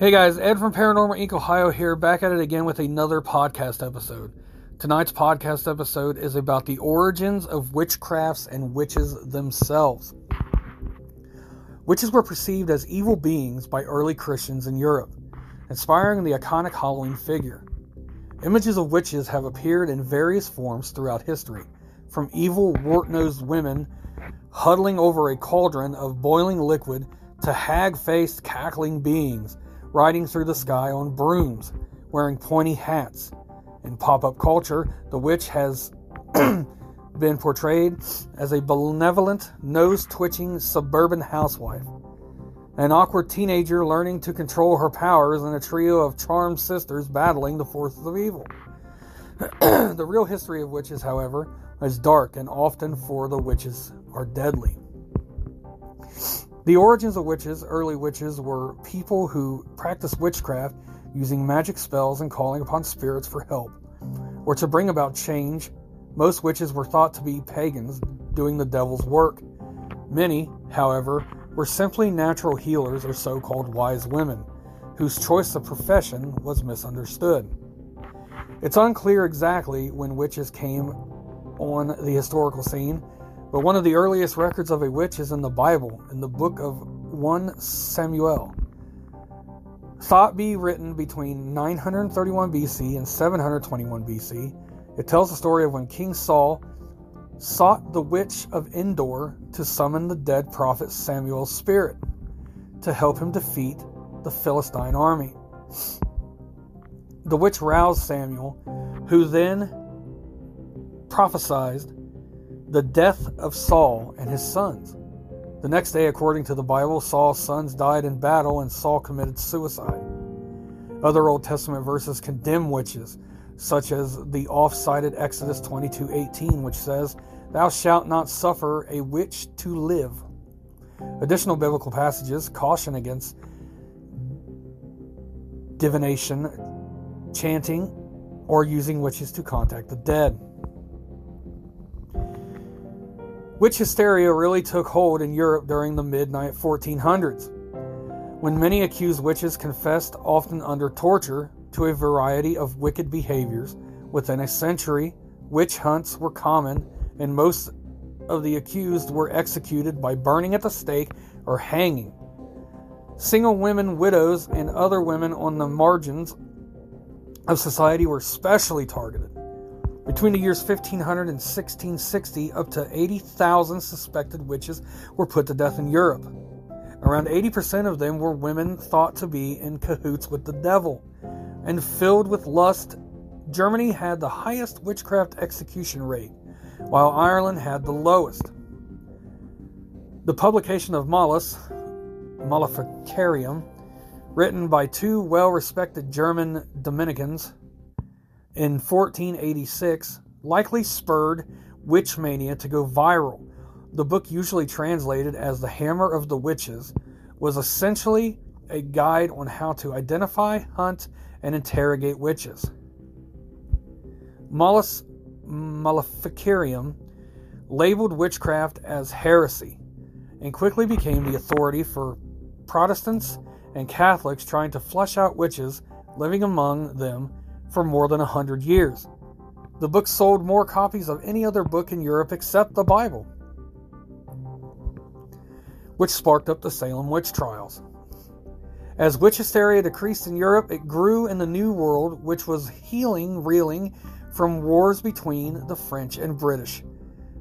Hey guys, Ed from Paranormal Inc. Ohio here, back at it again with another podcast episode. Tonight's podcast episode is about the origins of witchcrafts and witches themselves. Witches were perceived as evil beings by early Christians in Europe, inspiring the iconic Halloween figure. Images of witches have appeared in various forms throughout history, from evil, wart nosed women huddling over a cauldron of boiling liquid to hag faced, cackling beings riding through the sky on brooms, wearing pointy hats. In pop up culture, the witch has been portrayed as a benevolent, nose twitching suburban housewife. An awkward teenager learning to control her powers and a trio of charmed sisters battling the forces of evil. the real history of witches, however, is dark and often for the witches are deadly. The origins of witches, early witches, were people who practiced witchcraft using magic spells and calling upon spirits for help, or to bring about change. Most witches were thought to be pagans doing the devil's work. Many, however, were simply natural healers or so called wise women, whose choice of profession was misunderstood. It's unclear exactly when witches came on the historical scene, but one of the earliest records of a witch is in the Bible, in the book of 1 Samuel. Thought be written between 931 BC and 721 BC, it tells the story of when King Saul sought the witch of Endor to summon the dead prophet Samuel's spirit to help him defeat the Philistine army. The witch roused Samuel, who then prophesied the death of Saul and his sons. The next day, according to the Bible, Saul's sons died in battle and Saul committed suicide. Other Old Testament verses condemn witches, such as the off-cited Exodus 22:18, which says, "Thou shalt not suffer a witch to live." Additional biblical passages caution against divination, chanting, or using witches to contact the dead. Witch hysteria really took hold in Europe during the mid 1400s, when many accused witches confessed, often under torture, to a variety of wicked behaviors. Within a century, witch hunts were common, and most of the accused were executed by burning at the stake or hanging. Single women, widows, and other women on the margins of society were specially targeted. Between the years 1500 and 1660, up to 80,000 suspected witches were put to death in Europe. Around 80% of them were women thought to be in cahoots with the devil. And filled with lust, Germany had the highest witchcraft execution rate, while Ireland had the lowest. The publication of Malleus, Maleficarum, written by two well respected German Dominicans, in 1486 likely spurred Witch Mania to go viral. The book, usually translated as The Hammer of the Witches, was essentially a guide on how to identify, hunt, and interrogate witches. Malleus Maleficarum labeled witchcraft as heresy and quickly became the authority for Protestants and Catholics trying to flush out witches living among them for more than a hundred years. The book sold more copies of any other book in Europe except the Bible, which sparked up the Salem witch trials. As witch hysteria decreased in Europe, it grew in the New World, which was healing, reeling from wars between the French and British.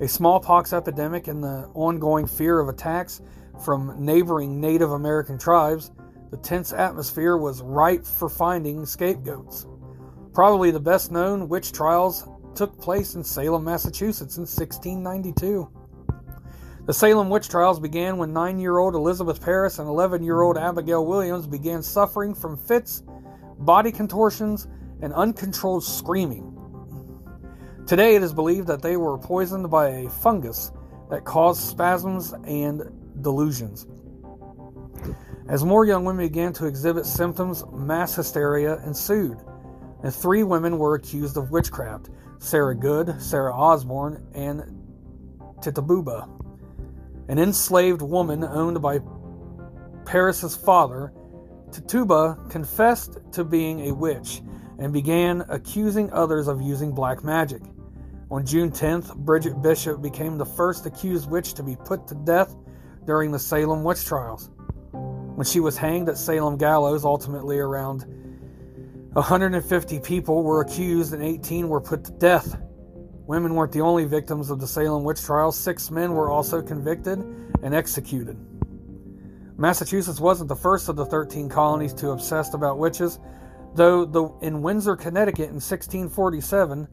A smallpox epidemic and the ongoing fear of attacks from neighboring Native American tribes, the tense atmosphere was ripe for finding scapegoats. Probably the best known witch trials took place in Salem, Massachusetts in 1692. The Salem witch trials began when nine year old Elizabeth Parris and 11 year old Abigail Williams began suffering from fits, body contortions, and uncontrolled screaming. Today, it is believed that they were poisoned by a fungus that caused spasms and delusions. As more young women began to exhibit symptoms, mass hysteria ensued and three women were accused of witchcraft Sarah Good, Sarah Osborne, and Tituba. An enslaved woman owned by Parris's father, Tituba confessed to being a witch and began accusing others of using black magic. On June 10th, Bridget Bishop became the first accused witch to be put to death during the Salem witch trials. When she was hanged at Salem Gallows, ultimately around 150 people were accused and 18 were put to death. Women weren't the only victims of the Salem witch trials, six men were also convicted and executed. Massachusetts wasn't the first of the 13 colonies to obsess about witches, though the, in Windsor, Connecticut in 1647,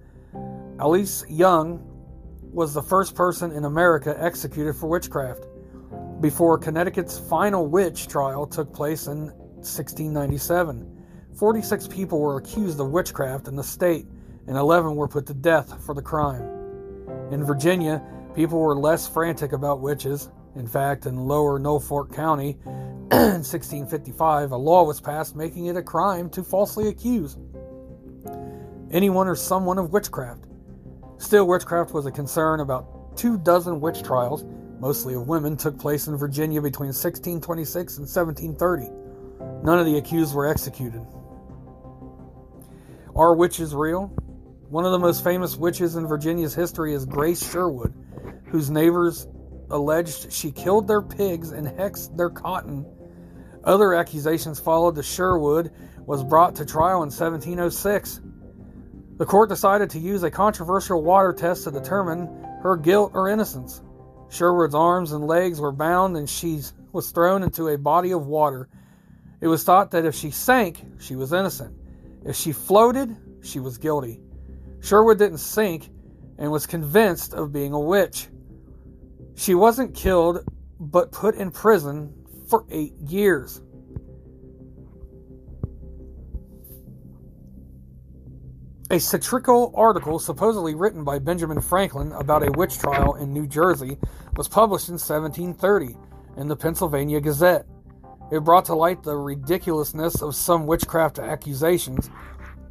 Alice Young was the first person in America executed for witchcraft before Connecticut's final witch trial took place in 1697. 46 people were accused of witchcraft in the state, and 11 were put to death for the crime. In Virginia, people were less frantic about witches. In fact, in lower Norfolk County in 1655, a law was passed making it a crime to falsely accuse anyone or someone of witchcraft. Still, witchcraft was a concern. About two dozen witch trials mostly of women, took place in Virginia between 1626 and 1730. None of the accused were executed. Are witches real? One of the most famous witches in Virginia's history is Grace Sherwood, whose neighbors alleged she killed their pigs and hexed their cotton. Other accusations followed. The Sherwood was brought to trial in 1706. The court decided to use a controversial water test to determine her guilt or innocence. Sherwood's arms and legs were bound and she was thrown into a body of water. It was thought that if she sank, she was innocent. If she floated, she was guilty. Sherwood didn't sink and was convinced of being a witch. She wasn't killed, but put in prison for eight years. A satirical article, supposedly written by Benjamin Franklin about a witch trial in New Jersey, was published in 1730 in the Pennsylvania Gazette. It brought to light the ridiculousness of some witchcraft accusations.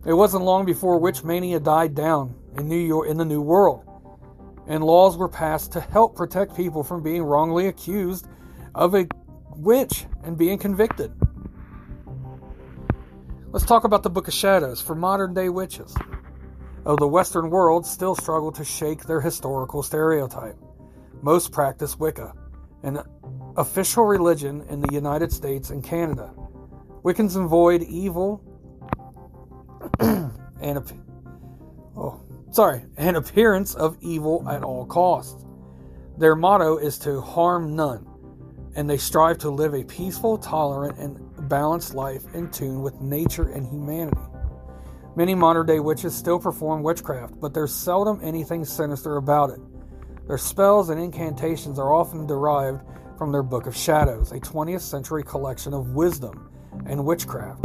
It wasn't long before witch mania died down in New York in the New World, and laws were passed to help protect people from being wrongly accused of a witch and being convicted. Let's talk about the Book of Shadows for modern day witches. Of the Western world still struggle to shake their historical stereotype. Most practice Wicca, an official religion in the United States and Canada. Wiccans avoid evil and oh, sorry, an appearance of evil at all costs. Their motto is to harm none, and they strive to live a peaceful, tolerant, and balanced life in tune with nature and humanity. Many modern day witches still perform witchcraft, but there's seldom anything sinister about it. Their spells and incantations are often derived from their Book of Shadows, a 20th century collection of wisdom and witchcraft,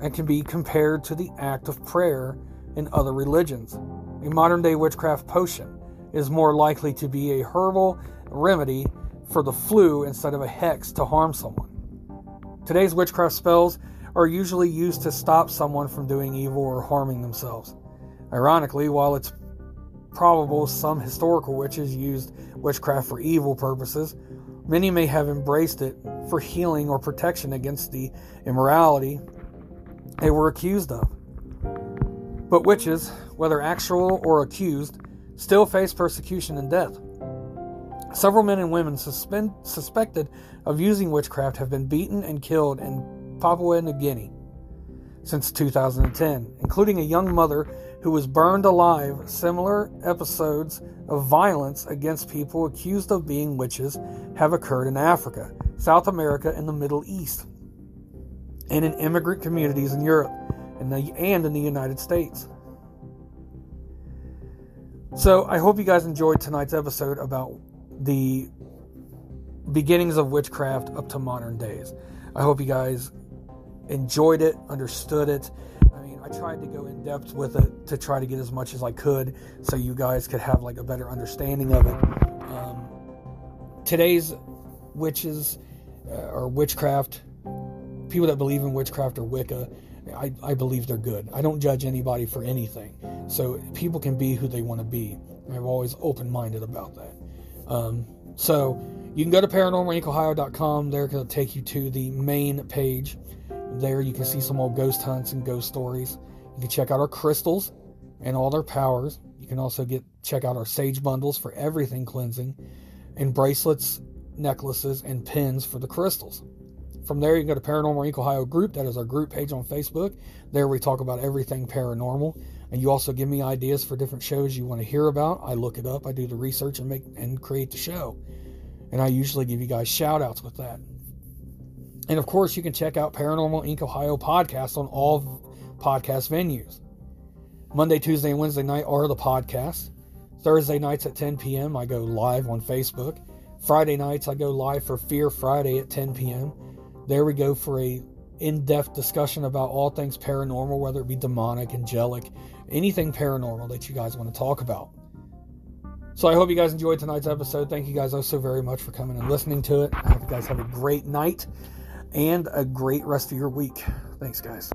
and can be compared to the act of prayer in other religions. A modern day witchcraft potion is more likely to be a herbal remedy for the flu instead of a hex to harm someone. Today's witchcraft spells are usually used to stop someone from doing evil or harming themselves. Ironically, while it's probable some historical witches used witchcraft for evil purposes, many may have embraced it for healing or protection against the immorality they were accused of. But witches, whether actual or accused, still face persecution and death. Several men and women suspend, suspected of using witchcraft have been beaten and killed in Papua New Guinea since 2010, including a young mother who was burned alive. Similar episodes of violence against people accused of being witches have occurred in Africa, South America, and the Middle East, and in immigrant communities in Europe and, the, and in the United States. So, I hope you guys enjoyed tonight's episode about the beginnings of witchcraft up to modern days. I hope you guys enjoyed it, understood it. I tried to go in depth with it to try to get as much as I could so you guys could have like a better understanding of it. Um, today's witches uh, or witchcraft, people that believe in witchcraft or Wicca, I, I believe they're good. I don't judge anybody for anything. So people can be who they want to be. I'm always open minded about that. Um, so you can go to paranormalincOhio.com. They're going to take you to the main page. There you can see some old ghost hunts and ghost stories. You can check out our crystals and all their powers. You can also get check out our sage bundles for everything cleansing, and bracelets, necklaces, and pins for the crystals. From there, you can go to Paranormal Inc. Ohio group. That is our group page on Facebook. There we talk about everything paranormal, and you also give me ideas for different shows you want to hear about. I look it up, I do the research, and make and create the show. And I usually give you guys shout outs with that. And of course, you can check out Paranormal Inc. Ohio podcast on all podcast venues. Monday, Tuesday, and Wednesday night are the podcasts. Thursday nights at 10 p.m., I go live on Facebook. Friday nights, I go live for Fear Friday at 10 p.m. There we go for a in-depth discussion about all things paranormal, whether it be demonic, angelic, anything paranormal that you guys want to talk about. So I hope you guys enjoyed tonight's episode. Thank you guys so very much for coming and listening to it. I hope you guys have a great night and a great rest of your week. Thanks, guys.